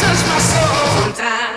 touch my soul. Sometimes.